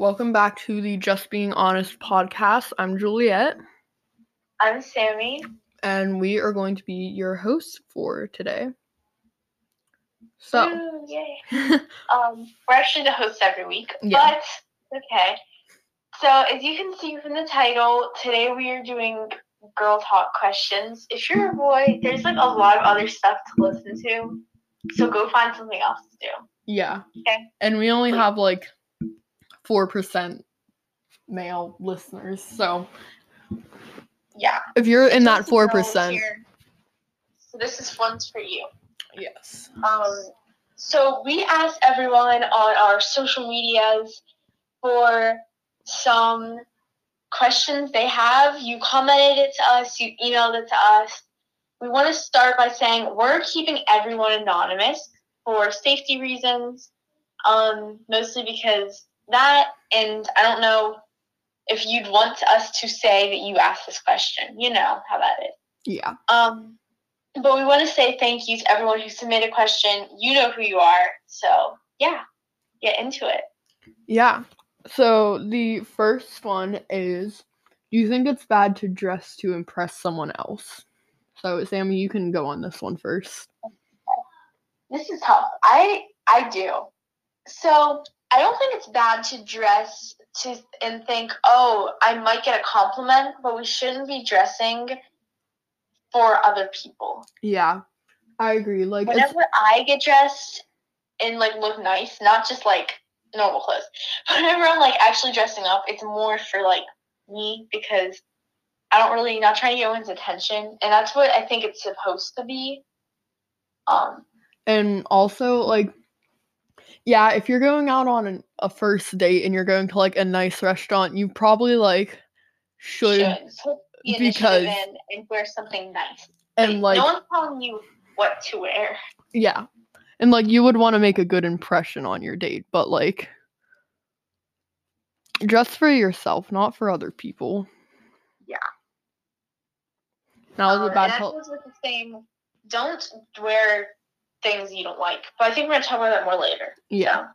welcome back to the Just Being Honest podcast. I'm Juliet, I'm Sammy. and we are going to be your hosts for today. So, Woo, yay. Um, we're actually the hosts every week, Yeah. but okay. So as you can see from the title, today we are doing girl talk questions. If you're a boy, there's like a lot of other stuff to listen to, so go find something else to do. yeah. Okay. And we only have like 4% male listeners. So, Yeah. if you're in that 4%, here- So this is one's for you. yes. Um, so we asked everyone on our social medias for some questions they have. You commented it to us, you emailed it to us. We want to start by saying we're keeping everyone anonymous for safety reasons, um, mostly because that, and I don't know if you'd want us to say that you asked this question. You know how that is. Yeah. Um, but we want to say thank you to everyone who submitted a question. You know who you are. So, yeah, get into it. Yeah. So, the first one is Do you think it's bad to dress to impress someone else? So, Sammy, you can go on this one first. This is tough. I I do. So, I don't think it's bad to dress to and think, "Oh, I might get a compliment," but we shouldn't be dressing for other people. Yeah, I agree. Like, Whenever I get dressed and like look nice, not just like normal clothes. Whenever I'm like actually dressing up, it's more for like me because I don't really not trying to get anyone's attention, and that's what I think it's supposed to be. Um, and also, like, yeah, if you're going out on an, a first date and you're going to like a nice restaurant, you probably like should, should because- and, wear something nice. and like, no one's telling you what to wear. yeah, and like you would want to make a good impression on your date, but like, dress for yourself, not for other people. Yeah. Now Um, and bad that to goes with the same. Don't wear things you don't like. But I think we're gonna talk about that more later. Yeah.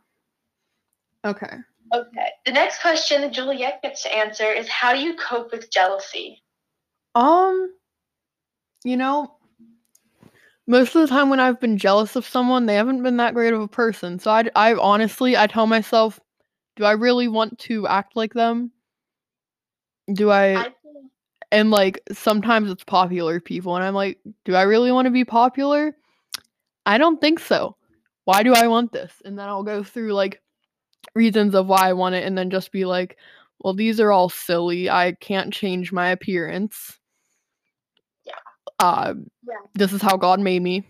Okay. Okay. The next question that Juliet gets to answer is how do you cope with jealousy? Um, you know, most of the time when I've been jealous of someone, they haven't been that great of a person. So I, I honestly, I tell myself, do I really want to act like them? Do I, I and like sometimes it's popular people, and I'm like, do I really want to be popular? I don't think so. Why do I want this? And then I'll go through like reasons of why I want it, and then just be like, well, these are all silly. I can't change my appearance. Yeah. Uh, Yeah. this is how God made me.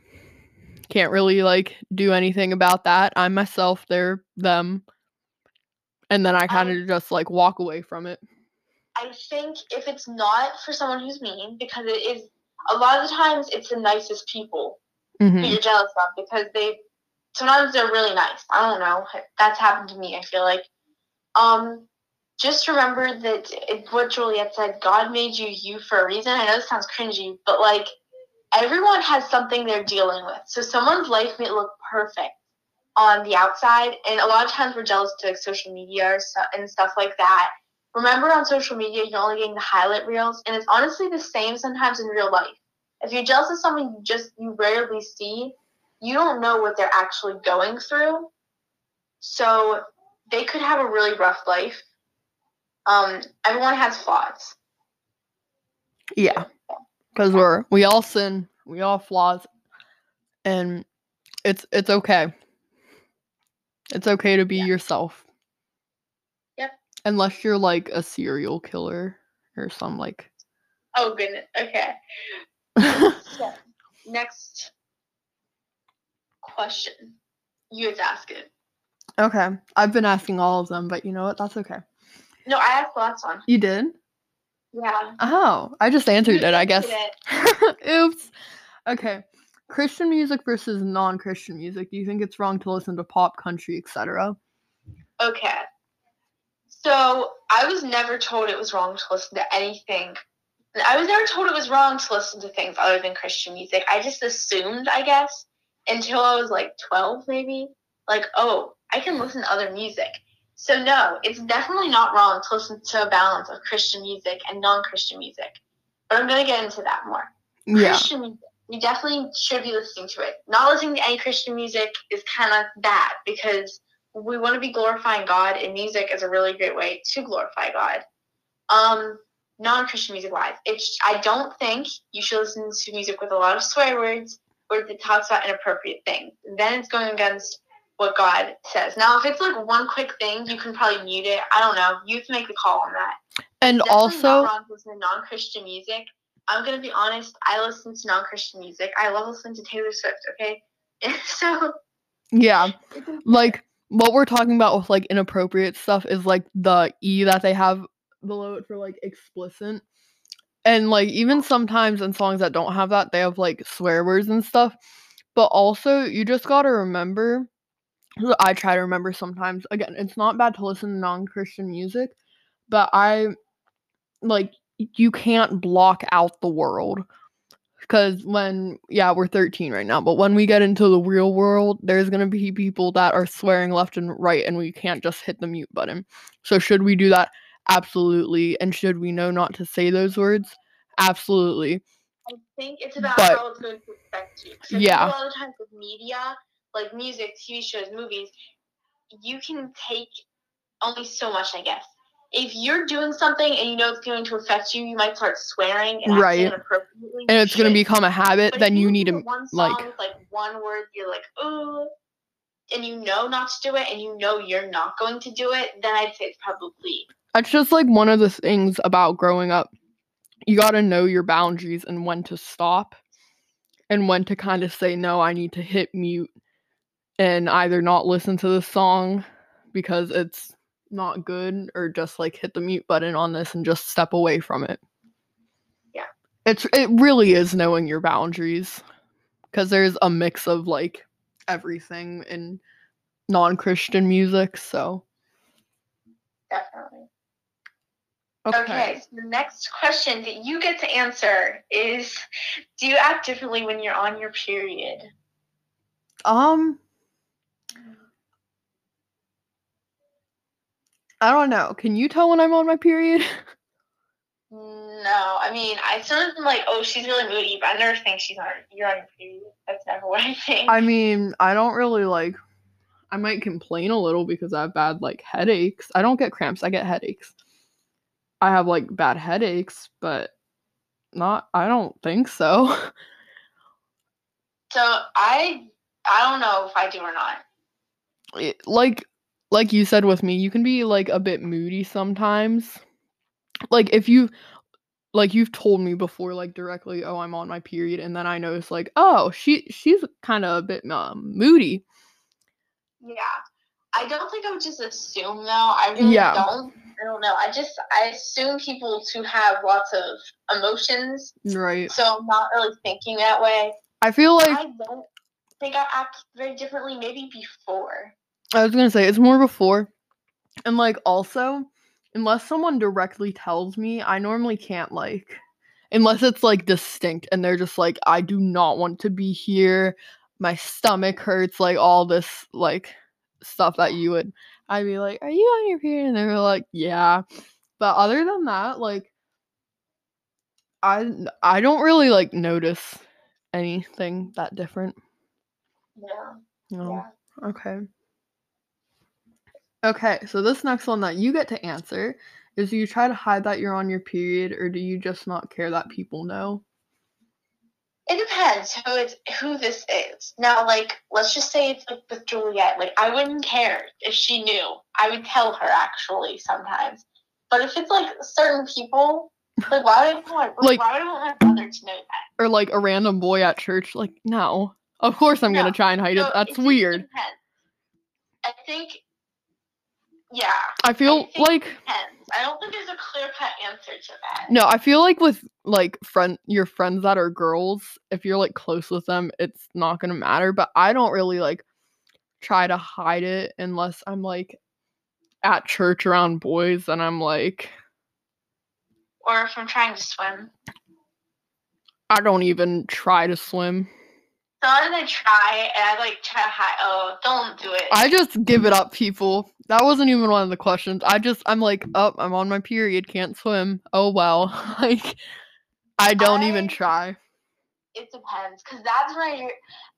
Can't really like do anything about that. I'm myself, they're them. And then I kind of just like walk away from it. I think if it's not for someone who's mean, because it is a lot of the times it's the nicest people who Mhm. you're jealous of because they sometimes they're really nice. I don't know. That's happened to me, I feel like. Um just remember that it, what Juliet said, God made you you for a reason. I know this sounds cringy, but like everyone has something they're dealing with. So someone's life may look perfect on the outside, and a lot of times we're jealous to like social media or so, and stuff like that. Remember, on social media, you're only getting the highlight reels, and it's honestly the same sometimes in real life. If you're jealous of someone you just you rarely see, you don't know what they're actually going through. So they could have a really rough life. Um, everyone has flaws. Yeah. Because we're we all sin, we all have flaws, and it's it's okay. It's okay to be Yeah. yourself. Yep. Unless you're like a serial killer or some like Oh goodness. Okay. So next question. You have to ask it. Okay. I've been asking all of them, but you know what? That's okay. No, I asked the last one. You did? Yeah. Oh, I just answered it, I guess. it. Oops. Okay. Christian music versus non-Christian music. Do you think it's wrong to listen to pop, country, etc.? Okay. So I was never told it was wrong to listen to anything. I was never told it was wrong to listen to things other than Christian music. I just assumed, I guess, until I was like 12, maybe. Like, oh, I can listen to other music. So no, it's definitely not wrong to listen to a balance of Christian music and non-Christian music. But I'm gonna get into that more. Yeah. Christian music, you definitely should be listening to it. Not listening to any Christian music is kind of bad because we want to be glorifying God, and music is a really great way to glorify God. Um, non-Christian music wise, it's I don't think you should listen to music with a lot of swear words or that talks about inappropriate things. Then it's going against what God says. Now, if it's like one quick thing, you can probably mute it. I don't know. You have to make the call on that. And Definitely also, not wrong listen to non-Christian music. I'm gonna be honest. I listen to non-Christian music. I love listening to Taylor Swift. Okay, so yeah, like what we're talking about with like inappropriate stuff is like the E that they have below it for like explicit. And like even sometimes in songs that don't have that, they have like swear words and stuff. But also, you just gotta remember. I try to remember sometimes. Again, it's not bad to listen to non-Christian music, but I like you can't block out the world because when yeah we're 13 right now but when we get into the real world there's going to be people that are swearing left and right and we can't just hit the mute button so should we do that absolutely and should we know not to say those words absolutely I think it's about But- how it's going to affect you. Yeah. A lot of times with media, like music, TV shows, movies, you can take only so much, I guess. If you're doing something and you know it's going to affect you, you might start swearing and Right. inappropriately. and it's going to become a habit But then you need to one like- with, like one word, you're like, oh, and you know not to do it, and you know you're not going to do it, then I'd say it's probably That's just like one of the things about growing up. You got to know your boundaries and when to stop and when to kind of say, no, I need to hit mute and either not listen to the song because it's not good or just like hit the mute button on this and just step away from it. Yeah. It's it really is knowing your boundaries because there's a mix of like everything in non-Christian music, so definitely. Okay. Okay, so the next question that you get to answer is Do you act differently when you're on your period? Um I don't know. Can you tell when I'm on my period? No, I mean, I sometimes am like, oh, she's really moody, but I never think she's on. You're on your period. That's never what I think. I mean, I don't really like I might complain a little because I have bad like headaches. I don't get cramps, I get headaches. I have like bad headaches, but not I don't think so. so I, I don't know if I do or not. it- like like you said with me, you can be like a bit moody sometimes. Like if you like you've told me before like directly, "Oh, I'm on my period." And then I notice like, "Oh, she she's kind of a bit um, moody." Yeah, I don't think I would just assume though. I really Yeah. don't. I don't know. I just I assume people to have lots of emotions, Right. so I'm not really thinking that way. I feel like I don't think I act very differently. Maybe before. I was going to say it's more before. And like also, unless someone directly tells me, I normally can't like unless it's like distinct and they're just like I do not want to be here. My stomach hurts like all this like stuff that you would I'd be like, "Are you on your period?" and they were like, "Yeah." But other than that, like I I don't really like notice anything that different. Yeah. No. Yeah. Okay. Okay, so this next one that you get to answer is do you try to hide that you're on your period or do you just not care that people know? It depends who it's who this is. Now, like, let's just say it's like with Juliet. Like, I wouldn't care if she knew. I would tell her actually sometimes. But if it's like certain people, like, why would I want? Like- Like, why would I want my brother to know that? Or like a random boy at church? Like, no. Of course I'm No. gonna try and hide So it. That's it weird. Depends. I think, yeah, I feel think- like. I don't think there's a clear cut answer to that. no, I feel like with like friend your friends that are girls, if you're like close with them, it's not gonna matter. But I don't really like try to hide it unless I'm like at church around boys and I'm like Or if I'm trying to swim. I don't even try to swim. Sometimes I try and I like try to hide. Oh, don't do it. I just give it up, people. That wasn't even one of the questions. I just, I'm like, oh, I'm on my period, can't swim. Oh well. like, I don't even try. it depends because that's when you're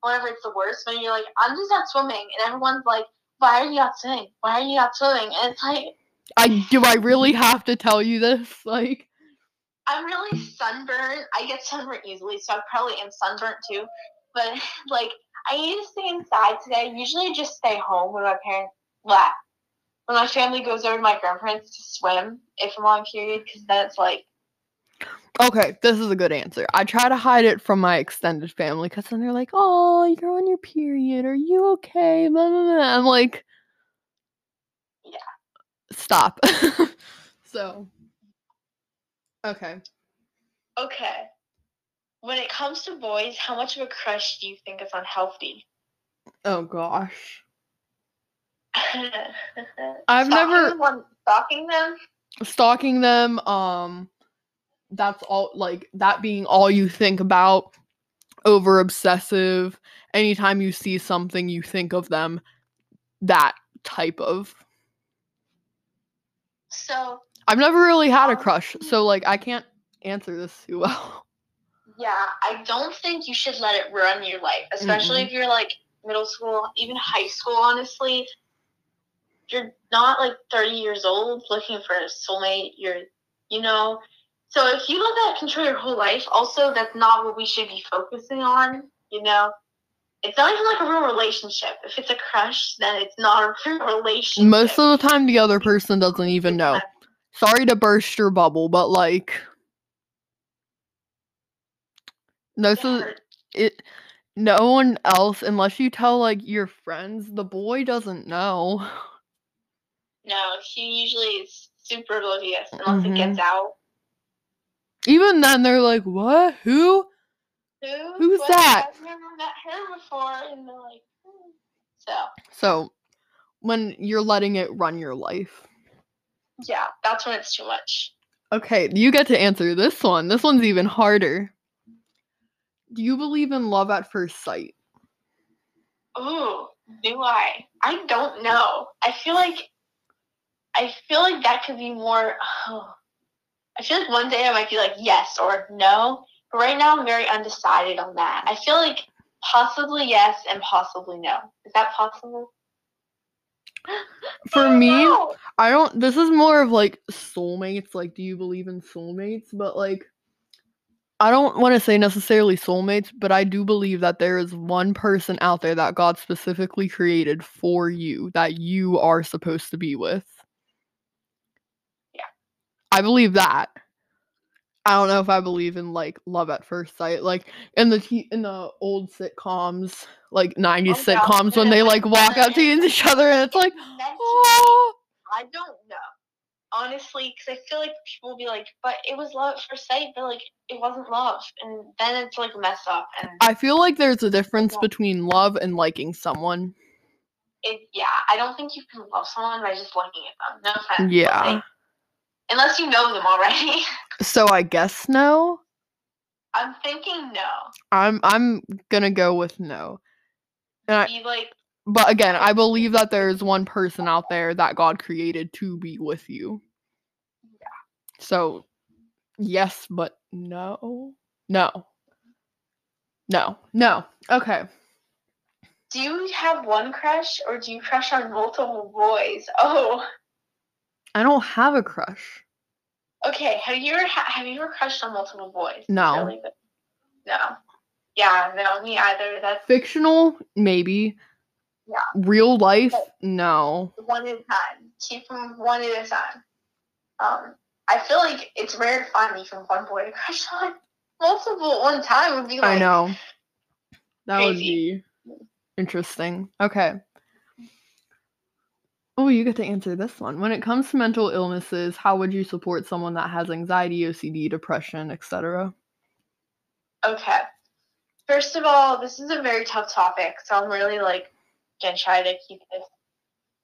whenever it's the worst when you're like i'm just not swimming and everyone's like why are you not swimming why are you not swimming and it's like I do. I really have to tell you this. Like, i'm really sunburned i get sunburned easily so i probably am sunburnt too but like i need to stay inside today usually I just stay home when my parents well, when my family goes over to my grandparents to swim if i'm on period because then it's like okay, this is a good answer. I try to hide it from my extended family because then they're like, "Oh, you're on your period. Are you okay?" Blah, blah, blah. I'm like, Yeah. stop. so, okay. okay when it comes to boys how much of a crush do you think is unhealthy? Oh gosh. I've Stalking never- them stalking them. stalking them um that's all like that being all you think about. Over obsessive. Anytime you see something you think of them. That type of. So i've never really had a crush so like i can't answer this too well yeah, I don't think you should let it run your life, especially mm-hmm. if you're like middle school, even high school. Honestly, you're not like 30 years old looking for a soulmate. You're, you know. So if you let that control your whole life, also that's not what we should be focusing on. You know. It's not even like a real relationship. If it's a crush, then it's not a real relationship. most of the time the other person doesn't even know sorry to burst your bubble but like most so it no one else unless you tell like your friends the boy doesn't know No, he usually is super oblivious unless Mhm. it gets out. even then they're like what who Who? Who's What? that? I've never met her before, and they're like, hmm. so so when you're letting it run your life yeah, that's when it's too much. okay you get to answer this one this one's even harder do you believe in love at first sight Ooh, do I? I don't know. I feel like, I feel like that could be more. Oh, I feel like one day I might be like yes or no, but right now I'm very undecided on that. I feel like possibly yes and possibly no. Is that possible? For me, know. I don't. This is more of like soulmates. Like, do you believe in soulmates? But like, I don't want to say necessarily soulmates, but I do believe that there is one person out there that God specifically created for you that you are supposed to be with. Yeah. I believe that. I don't know if I believe in like love at first sight, like in the t- in the old sitcoms, like '90s Oh, sitcoms, when they like walk up to each other and it's like, It's meant to be. oh. I don't know. Honestly, because I feel like people will be like, but it was love at first sight, but like it wasn't love. And then it's like mess up. And I feel like there's a difference Yeah. between love and liking someone. it, yeah, I don't think you can love someone by just looking at them. No offense. Yeah. like, unless you know them already. So I guess no. I'm thinking no. I'm I'm gonna go with no. And I, Be like, but again, I believe that there's one person out there that God created to be with you. Yeah. So yes, but no. No. No. No. Okay. do you have one crush or do you crush on multiple boys? Oh, I don't have a crush. okay. Have you ever ha- have you ever crushed on multiple boys? No. Really? No. Yeah, no, me either. That's Fictional, maybe. Yeah. Real life, Okay. no. one at a time. Keep them one at a time. Um, I feel like it's rare to find me from one boy to crush on. Multiple at one time would be like I know. That would be interesting. Okay. Oh, you get to answer this one. When it comes to mental illnesses, how would you support someone that has anxiety, OCD, depression, etc.? Okay. First of all, this is a very tough topic, so I'm really like gonna try to keep this.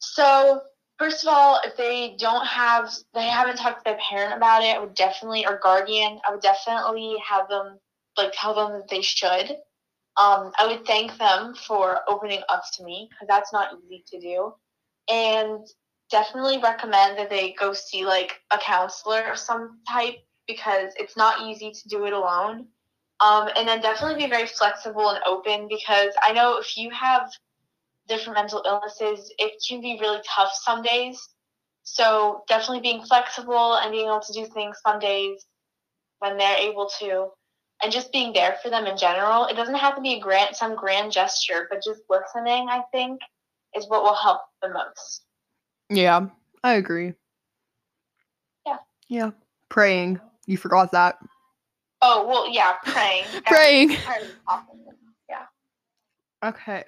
So, first of all, if they don't have, they haven't talked to their parent about it, I would definitely, or guardian, I would definitely have them like tell them that they should. um, I would thank them for opening up to me because that's not easy to do. And definitely recommend that they go see like a counselor of some type because it's not easy to do it alone. Um, and then definitely be very flexible and open because I know if you have different mental illnesses, it can be really tough some days. So definitely being flexible and being able to do things some days when they're able to, and just being there for them in general. It doesn't have to be a grand, some grand gesture, but just listening, I think, is what will help the most. Yeah, I agree. Yeah. Yeah. Praying. You forgot that. Oh well, yeah, praying. Praying. part of the topic. Yeah. Okay.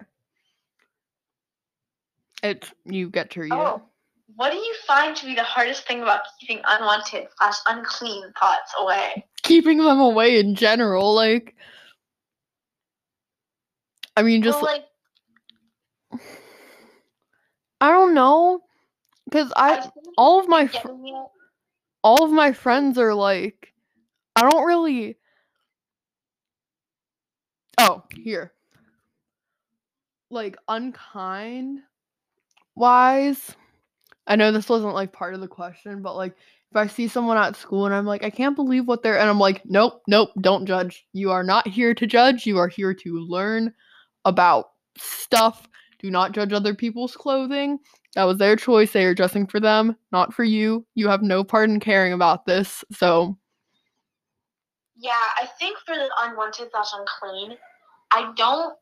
It's you get to read it. Oh, what do you find to be the hardest thing about keeping unwanted slash unclean thoughts away? Keeping them away in general, like I mean just well, like I don't know. Cause I I all of my fr- all of my friends are like I don't really Oh, here. Like unkind wise. I know this wasn't like part of the question, but like if I see someone at school and I'm like, I can't believe what they're and I'm like, nope, nope, don't judge. You are not here to judge. You are here to learn about stuff. Do not judge other people's clothing. That was their choice. They are dressing for them, not for you. You have no part in caring about this. So Yeah, I think for the unwanted slash unclean, I don't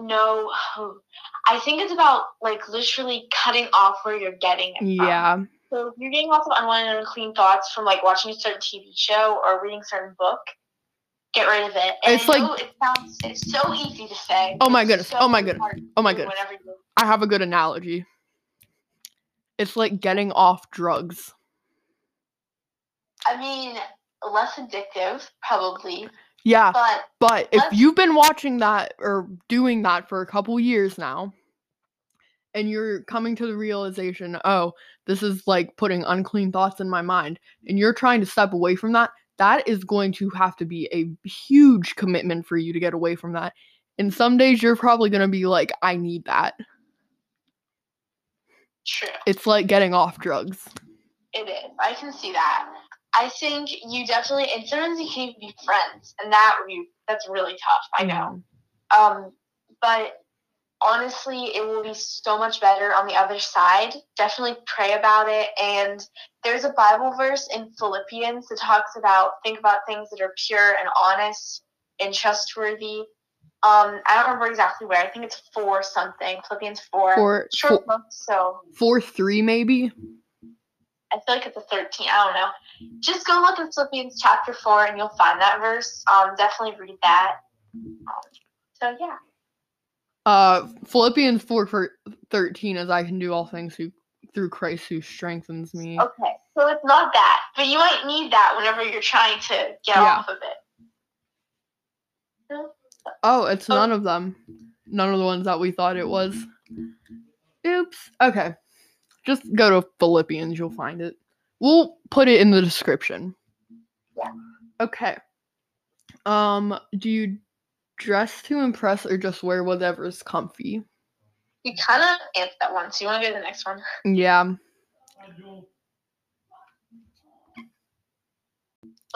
know. Who, I think it's about like literally cutting off where you're getting it from. yeah. So if you're getting lots of unwanted and unclean thoughts from like watching a certain TV show or reading a certain book, get rid of it. And It's I like- it sounds it's so easy to say. Oh my goodness, so oh my goodness, oh my goodness. I have a good analogy. It's like getting off drugs. I mean, less addictive, probably, Yeah, but but if let's- you've been watching that or doing that for a couple years now, and you're coming to the realization, oh, this is like putting unclean thoughts in my mind, and you're trying to step away from that, that is going to have to be a huge commitment for you to get away from that. And some days you're probably going to be like, I need that. true. It's like getting off drugs. It is. I can see that. I think you definitely, and sometimes you can't be friends, and that would be that's really tough. I know. Um, but honestly, it will be so much better on the other side. Definitely pray about it. And there's a Bible verse in Philippians that talks about think about things that are pure and honest and trustworthy. Um, I don't remember exactly where. I think it's four something. Philippians four. Four, Short four, book, so four, three, maybe. I feel like it's a 13. I don't know. Just go look at Philippians chapter 4 and you'll find that verse. Um, definitely read that. Um, so, yeah. Uh, Philippians four for thirteen, as I can do all things who through Christ who strengthens me. Okay. So it's not that, but you might need that whenever you're trying to get Yeah. off of it. Oh, it's Oh. none of them. None of the ones that we thought it was. Oops. Okay. Just go to Philippians, you'll find it. We'll put it in the description. Yeah. Okay. Um, do you dress to impress or just wear whatever's comfy? You kind of answered that one, so you want to go to the next one? Yeah.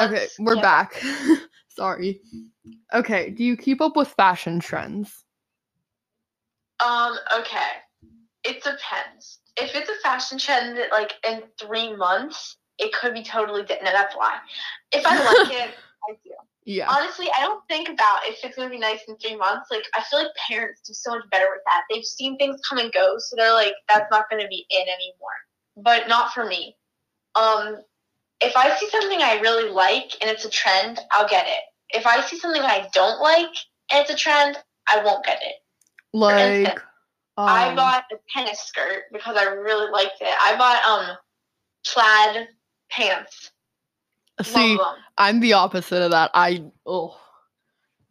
Okay, we're get- back. Sorry. Okay, do you keep up with fashion trends? Um, okay. Depends. If it's a fashion trend that, like, in three months, it could be totally different. No, that's why. If I like it, I do. Yeah. Honestly, I don't think about if it's gonna be nice in three months. Like, I feel like parents do so much better with that. They've seen things come and go, so they're like, that's not gonna be in anymore. But not for me. Um, if I see something I really like and it's a trend, I'll get it. If I see something I don't like and it's a trend, I won't get it. Like instance, I um, bought a tennis skirt because I really liked it. I bought um plaid pants. see I'm the opposite of that. I oh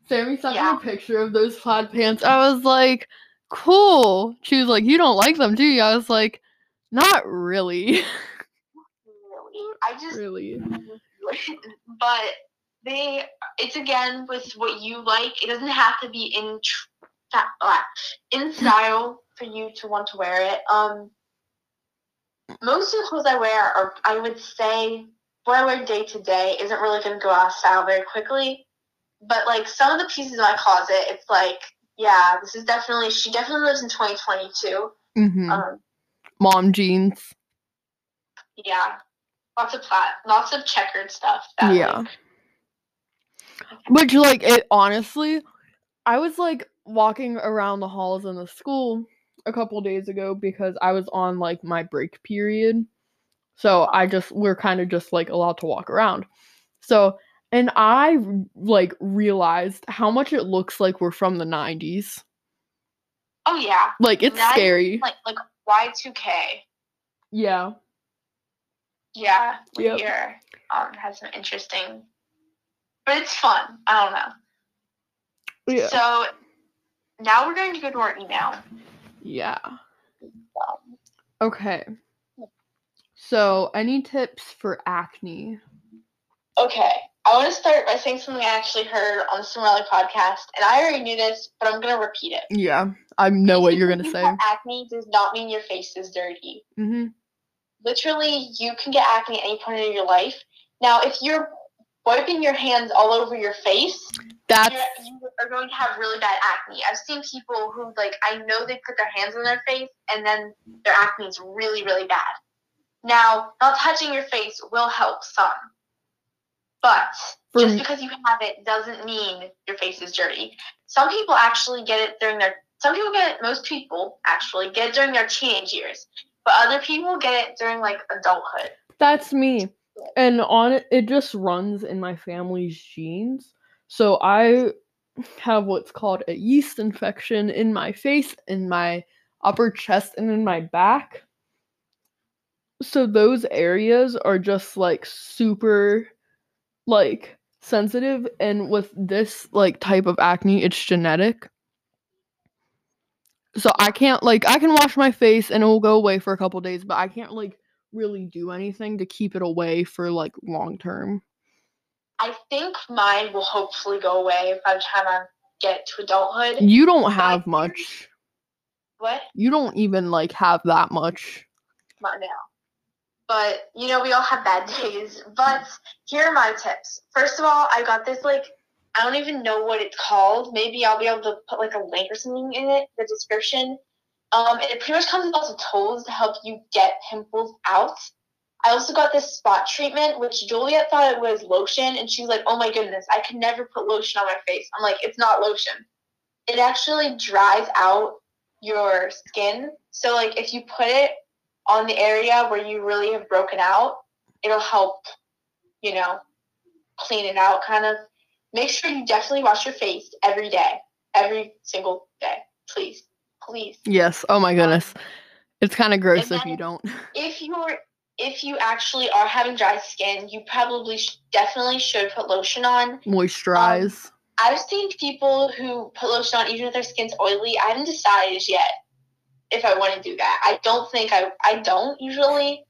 Sammy sent me a picture of those plaid pants. I was like, cool. She was like, You don't like them, do you? I was like, not really. Really, I just really. but they it's again with what you like. It doesn't have to be in tr- uh, in style for you to want to wear it. Um, most of the clothes I wear are, I would say, what I wear day to day isn't really going to go out of style very quickly. But like some of the pieces in my closet, it's like, yeah, this is definitely she definitely lives in 2022. hmm Um, Mom jeans. yeah, lots of plat, lots of checkered stuff. That, Yeah. like, Which like it honestly, I was like walking around the halls in the school a couple days ago because I was on like my break period. So I just we're kind of just like allowed to walk around. So and I like realized how much it looks like we're from the 90s. oh yeah, Like it's 90s, scary. like like Y2K. Yeah. Yeah, Yep. here um has some interesting, but it's fun. I don't know. Yeah. So now we're going to go to our email. Yeah. Okay. So, any tips for acne? okay, I want to start by saying something I actually heard on the Summerly podcast, and I already knew this, but I'm going to repeat it. Yeah, I know what you're gonna say. acne does not mean your face is dirty. hmm Literally, you can get acne at any point in your life. Now, if you're wiping your hands all over your face, That's you're, you are going to have really bad acne. I've seen people who, like, I know they put their hands on their face and then their acne is really, really bad. Now, not touching your face will help some, but just because you have it doesn't mean your face is dirty. Some people actually get it during their, some people get it, most people actually get it during their teenage years, but other people get it during, like, adulthood. that's me. And on it, it just runs in my family's genes. So I have what's called a yeast infection in my face, in my upper chest, and in my back. So those areas are just like super like sensitive and with this like type of acne it's genetic. So I can't like I can wash my face and it will go away for a couple days, but I can't like really do anything to keep it away for like long term. I think mine will hopefully go away by the time I get to adulthood. You don't have much. What? You don't even like have that much. Not now. But you know, we all have bad days. But here are my tips. First of all, I got this like I don't even know what it's called. Maybe I'll be able to put like a link or something in it, the description. Um, it pretty much comes with lots of tools to help you get pimples out. I also got this spot treatment, which Juliet thought it was lotion, and she was like, "Oh my goodness, I can never put lotion on my face." I'm like, "It's not lotion. It actually dries out your skin. So like, if you put it on the area where you really have broken out, it'll help, you know, clean it out. Kind of. Make sure you definitely wash your face every day, every single day, please, please. Yes. Oh my goodness. It's kind of gross if you don't. if you're if you actually are having dry skin, you probably sh- definitely should put lotion on. Moisturize. I've seen people who put lotion on even if their skin's oily. I haven't decided yet if I want to do that. I don't think I I don't usually.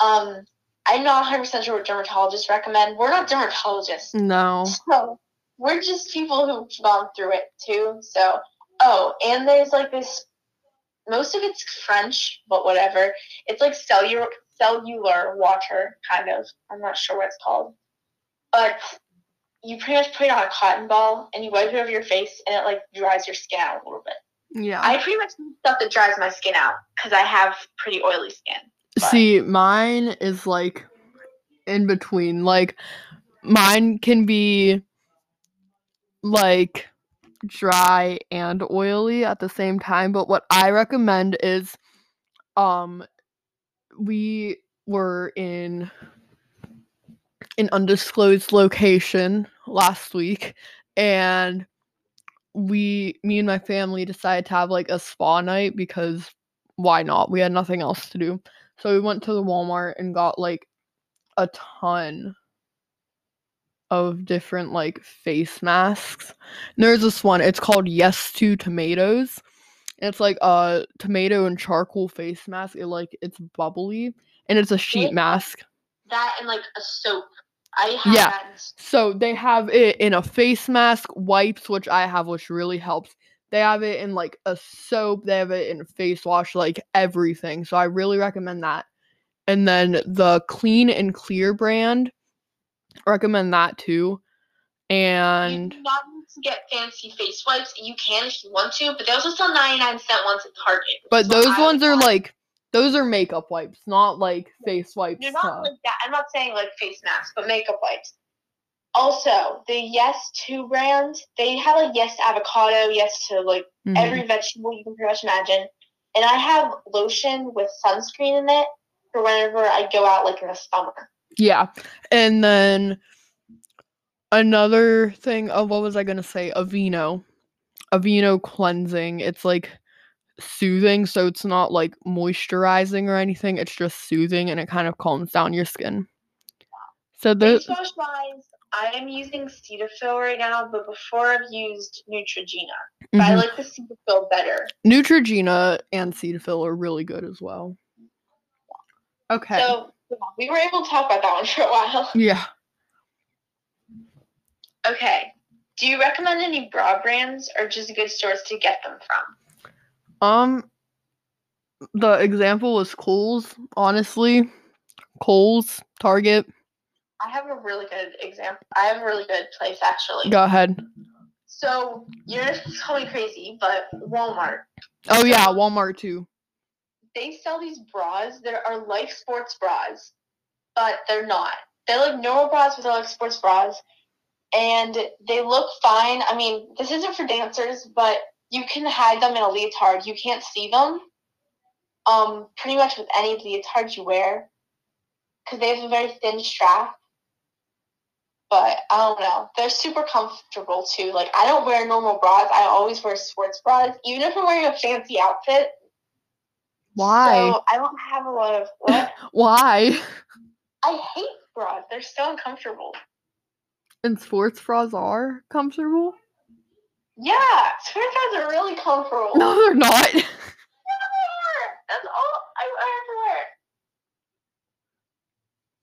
Um, I'm not 100 percent sure what dermatologists recommend. We're not dermatologists, no. so we're just people who've gone through it too. So, oh, and there's like this. Most of it's French, but whatever. It's like cellular cellular water, kind of. I'm not sure what it's called, but you pretty much put it on a cotton ball and you wipe it over your face, and it like dries your skin out a little bit. Yeah. I pretty much need stuff that dries my skin out because I have pretty oily skin. but- See, mine is like in between. Like mine can be like dry and oily at the same time, but what I recommend is um we were in an undisclosed location last week and we me and my family decided to have like a spa night because why not? We had nothing else to do. So we went to the Walmart and got like a ton of different like face masks. And there's this one, it's called Yes to Tomatoes. And it's like a tomato and charcoal face mask. It like it's bubbly and it's a sheet Really? mask. That and like a soap. I have Yeah. So they have it in a face mask, wipes, which I have, which really helps. They have it in like a soap, they have it in face wash, like everything. So I really recommend that. And then the Clean and Clear brand, recommend that too. You And do not need to get fancy face wipes. You can if you want to, but they also sell 99 cent ones at Target. but those I ones are buy- like those are makeup wipes, not like face wipes. They're not stuff. like that. I'm not saying like face masks, but makeup wipes. Also, the Yes to brand, they have like Yes to avocado, Yes to like Mhm. every vegetable you can pretty much imagine. And I have lotion with sunscreen in it for whenever I go out like in the summer. Yeah. And then another thing, oh, what was I going to say? Aveeno. Aveeno cleansing. It's like soothing, so it's not like moisturizing or anything. It's just soothing and it kind of calms down your skin. So the Face wash wise, I am using Cetaphil right now, but before I've used Neutrogena. But I mm-hmm. like the Cetaphil better. Neutrogena and Cetaphil are really good as well. Okay. So we were able to talk about that one for a while. yeah. Okay. Do you recommend any bra brands or just good stores to get them from? Um the example was Kohl's, honestly. Kohl's, Target. I have a really good example. I have a really good place actually. Go ahead. So you're gonna call me crazy, but Walmart. Oh yeah, Walmart too. They sell these bras that are like sports bras, but they're not. They're like normal bras, but they're like sports bras. And they look fine. I mean, this isn't for dancers, but you can hide them in a leotard. You can't see them. Um, pretty much with any leotard you wear. Because they have a very thin strap. But I don't know. They're super comfortable too. Like I don't wear normal bras. I always wear sports bras, even if I'm wearing a fancy outfit. Why? So I don't have a lot of what? Why? I hate bras. They're so uncomfortable. And sports bras are comfortable? Yeah, sports bras are really comfortable. No, they're not. They are. That's all I ever wear.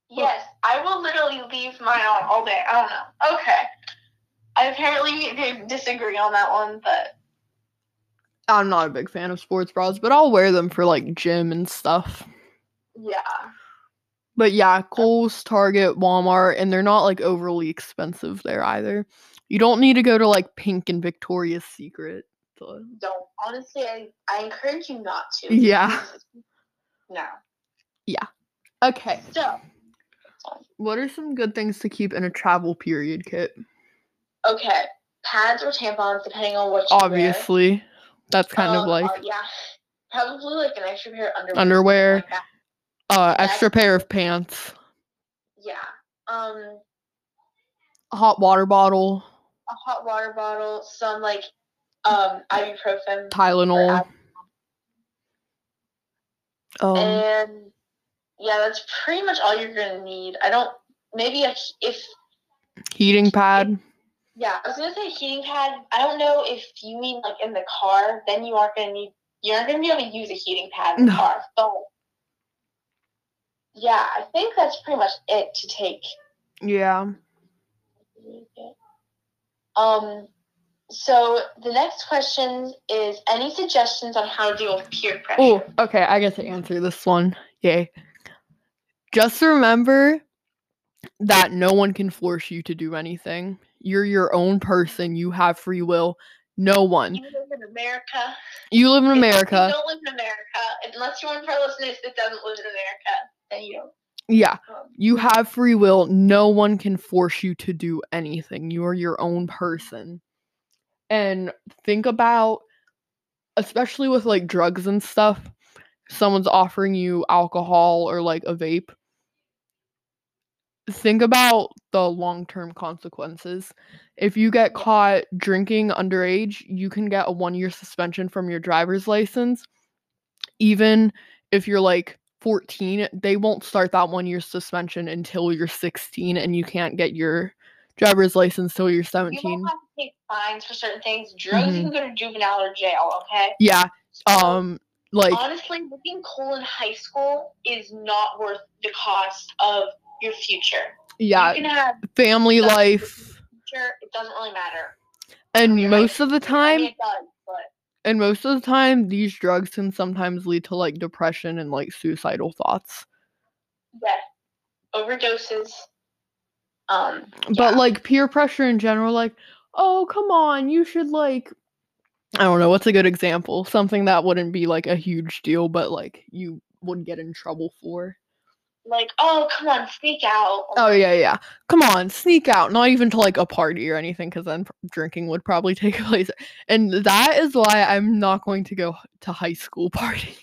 Yes, I will literally leave mine on all day. I don't know. Okay. I apparently they disagree on that one, but I'm not a big fan of sports bras, but I'll wear them for like gym and stuff. yeah. But yeah, Kohl's, Target, Walmart, and they're not like overly expensive there either. You don't need to go to like Pink and Victoria's Secret. to- Don't honestly I, I encourage you not to. Yeah. No. Yeah. Okay. So What are some good things to keep in a travel period kit? okay. Pads or tampons, depending on what you wear. That's kind of Um, like uh, yeah, probably like an extra pair of underwear. Underwear. like uh that's- extra pair of pants, Yeah. Um, a hot water bottle, a hot water bottle, some like um ibuprofen, Tylenol. Um, and yeah, that's pretty much all you're gonna need. I don't maybe a, if heating pad. Yeah, I was gonna say heating pad. I don't know if you mean like in the car, then you aren't gonna need you're not gonna be able to use a heating pad in the No. car. But yeah, I think that's pretty much it to take Yeah. Um, so the next question is any suggestions on how to deal with peer pressure? Oh, okay. I get to answer this one. Yay. Just remember that no one can force you to do anything. You're your own person. You have free will. No one. You live in America. You live in America. You don't live in America. Unless you're one of our listeners that doesn't live in America, then you don't. Yeah. Um, You have free will. No one can force you to do anything. You are your own person. And think about, especially with like drugs and stuff, someone's offering you alcohol or like a vape. Think about the long term consequences. If you get caught drinking underage, you can get a one year suspension from your driver's license. Even if you're like 14, they won't start that one year suspension until you're 16 and you can't get your driver's license till you're you 17. don't have to pay fines for certain things. Drugs, Mhm. you can go to juvenile or jail. Okay. Yeah. So, Um like honestly, looking cool in high school is not worth the cost of your future. Yeah, You family life. teacher. It doesn't really matter. And You're right. most of the I time, mean, does, but and most of the time, these drugs can sometimes lead to like depression and like suicidal thoughts. yeah, overdoses. Um, But yeah. like peer pressure in general, like, oh, come on, you should like, I don't know, what's a good example? Something that wouldn't be like a huge deal, but like you would get in trouble for. Like, oh, come on, sneak out. Oh, yeah, yeah. Come on, sneak out. Not even to like a party or anything, because then drinking would probably take place. And that is why I'm not going to go to high school parties.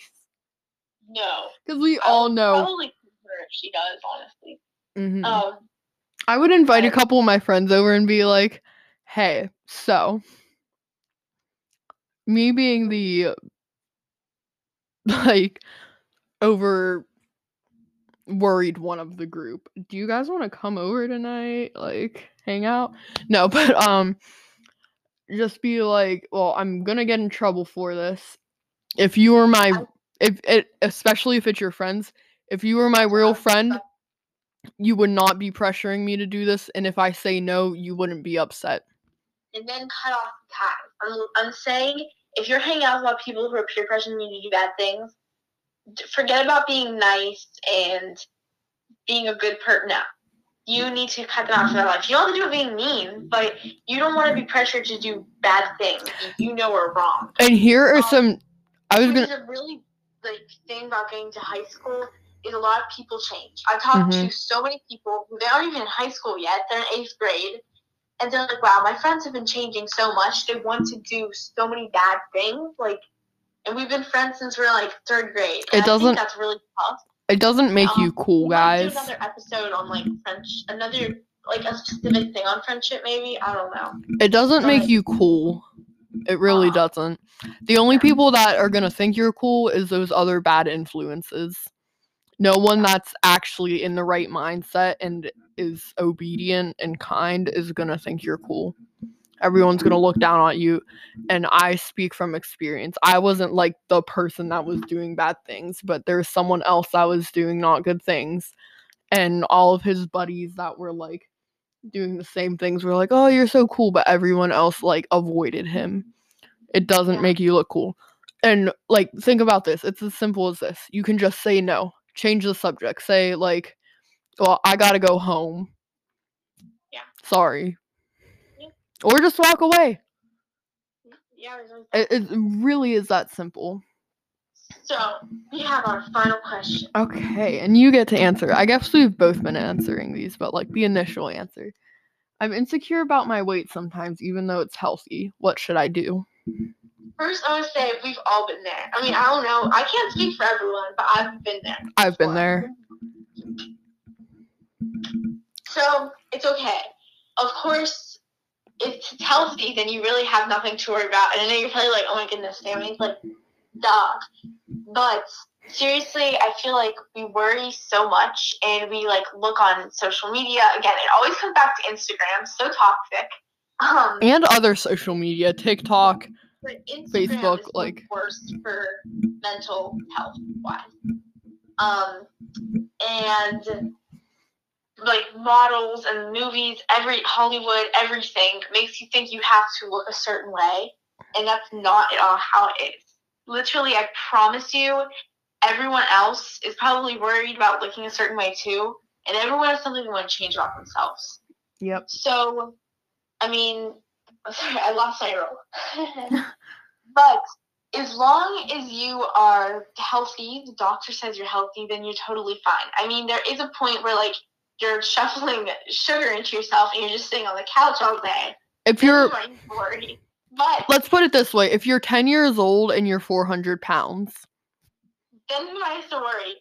No. Because we I all know. Probably her if she does, honestly. Mhm. Um, I would invite a couple of my friends over and be like, hey, so me being the like over worried one of the group, do you guys want to come over tonight? Like hang out? No, but um just be like, well, I'm gonna get in trouble for this. If you were my if it especially if it's your friends, if you were my real friend, you would not be pressuring me to do this and if i say no you wouldn't be upset and then cut off the ties. I'm, I'm saying if you're hanging out with people who are peer pressuring you to do bad things, forget about being nice and being a good person. No. You need to cut them out of their life. You don't have to do it being mean, but you don't want to be pressured to do bad things you know are wrong. and here are Um, some i was gonna a really like thing about getting to high school is a lot of people change. I've talked Mm-hmm. to so many people who they aren't even in high school yet. They're in eighth grade, and they're like, "Wow, my friends have been changing so much. They want to do so many bad things." Like, and we've been friends since we are like third grade. It doesn't- think that's really tough. it doesn't make you Um, cool we do guys another episode on like French, another like a specific thing on friendship, maybe. I don't know. it doesn't make you cool it really Uh-uh. doesn't the only people that are gonna think you're cool is those other bad influences no one that's actually in the right mindset and is obedient and kind is gonna think you're cool everyone's gonna mm-hmm. look down on you and i speak from experience. I wasn't like the person that was doing bad things but there's someone else that was doing not good things and all of his buddies that were like doing the same things were like oh you're so cool but everyone else like avoided him. It doesn't make you look cool. And like think about this it's as simple as this you can just say no change the subject say like well i gotta go home. Yeah. sorry. Or just walk away Yeah. it, it really is that simple So we have our final question. okay and you get to answer i guess we've both been answering these but like the initial answer i'm insecure about my weight sometimes even though it's healthy what should i do First, I would say we've all been there. I mean, I don't know. I can't speak for everyone, but I've been there. i've been there So it's okay. Of course, if it's healthy, then you really have nothing to worry about. And I know you're probably like, oh my goodness, Sammy, like, duh. But seriously, I feel like we worry so much and we like look on social media. Again, it always comes back to Instagram, so toxic. Um, and other social media tiktok but Facebook, like- worst for mental health wise. Um, and like models and movies, every Hollywood, everything makes you think you have to look a certain way, and that's not at all how it is. Literally, I promise you, everyone else is probably worried about looking a certain way too, and everyone has something they want to change about themselves. yep So, I mean, sorry, I lost my role. but as long as you are healthy, the doctor says you're healthy, then you're totally fine. I mean, there is a point where like you're shuffling sugar into yourself and you're just sitting on the couch all day. if you're you might be worried. But let's put it this way if you're 10 years old and you're 400 pounds then you might have to worry.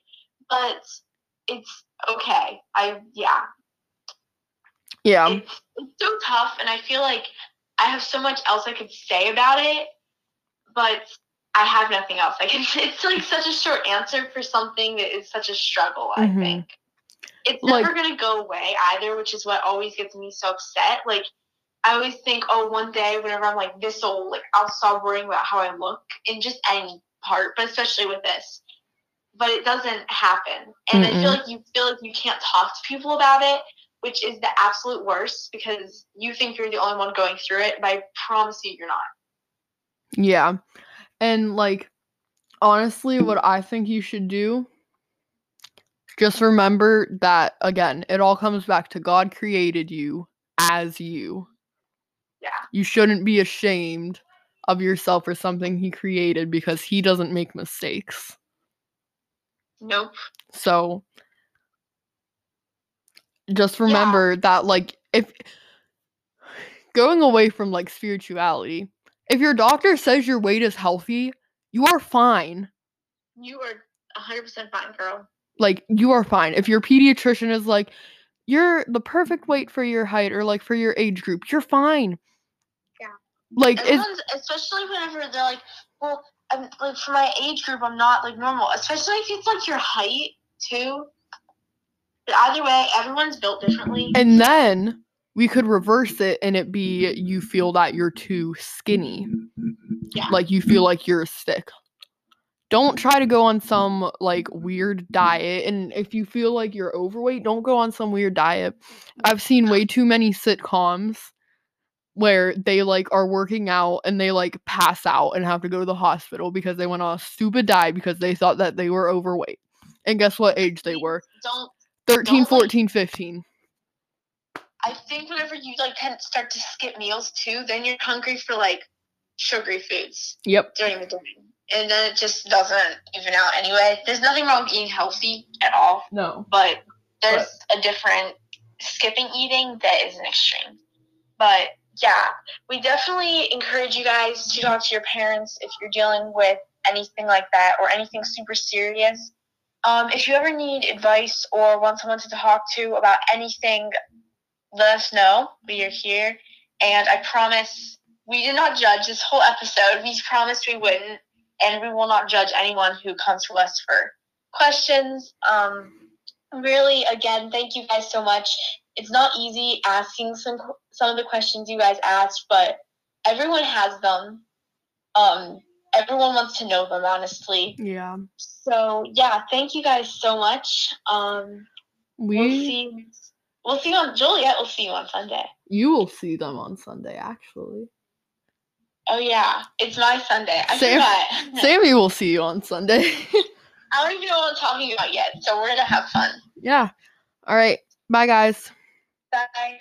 But it's okay. I yeah. yeah it's, it's so tough and i feel like i have so much else i could say about it but i have nothing else i can it's like such a short answer for something that is such a struggle i Mhm. think it's Like- never going to go away either which is what always gets me so upset like i always think oh one day whenever i'm like this old like i'll stop worrying about how i look in just any part but especially with this but it doesn't happen and i feel like you feel like you can't talk to people about it which is the absolute worst because you think you're the only one going through it, but I promise you, you're not. Yeah. And like honestly, what I think you should do just remember that again, it all comes back to God created you as you. Yeah. You shouldn't be ashamed of yourself or something he created because he doesn't make mistakes. Nope. So just remember that like if going away from like spirituality, if your doctor says your weight is healthy, you are fine. You are 100% fine, girl. Like you are fine. If your pediatrician is like you're the perfect weight for your height or like for your age group, you're fine. Yeah. Like especially whenever they're like, well, I'm, like for my age group, I'm not like normal. Especially if it's like your height too. But either way, everyone's built differently. and then we could reverse it and it be you feel that you're too skinny. Yeah. Like you feel like you're a stick. Don't try to go on some like weird diet. And if you feel like you're overweight, don't go on some weird diet. I've seen way too many sitcoms where they like are working out and they like pass out and have to go to the hospital because they went on a stupid diet because they thought that they were overweight. And guess what age they were? Don't. 13, Don't, like- 14, 15. I think whenever you like start to skip meals too, then you're hungry for like sugary foods Yep. during the day, and then it just doesn't even out anyway. There's nothing wrong with eating healthy at all, No. but there's a different skipping eating that is an extreme. But yeah, we definitely encourage you guys to talk to your parents if you're dealing with anything like that or anything super serious. Um, if you ever need advice or want someone to talk to about anything, let us know. We are here. And I promise we did not judge this whole episode. We promised we wouldn't. And we will not judge anyone who comes to us for questions. Um, really, again, thank you guys so much. It's not easy asking some some of the questions you guys asked, but everyone has them. Um, everyone wants to know them, honestly. Yeah. So yeah, thank you guys so much. Um, We we'll see. We'll see you on Juliet. We'll see you on Sunday. you will see them on Sunday actually. Oh yeah, it's my Sunday. I Sam- forgot. Sammy will see you on Sunday. I don't even know what I'm talking about yet. So we're gonna have fun. yeah. All right. Bye guys. Bye.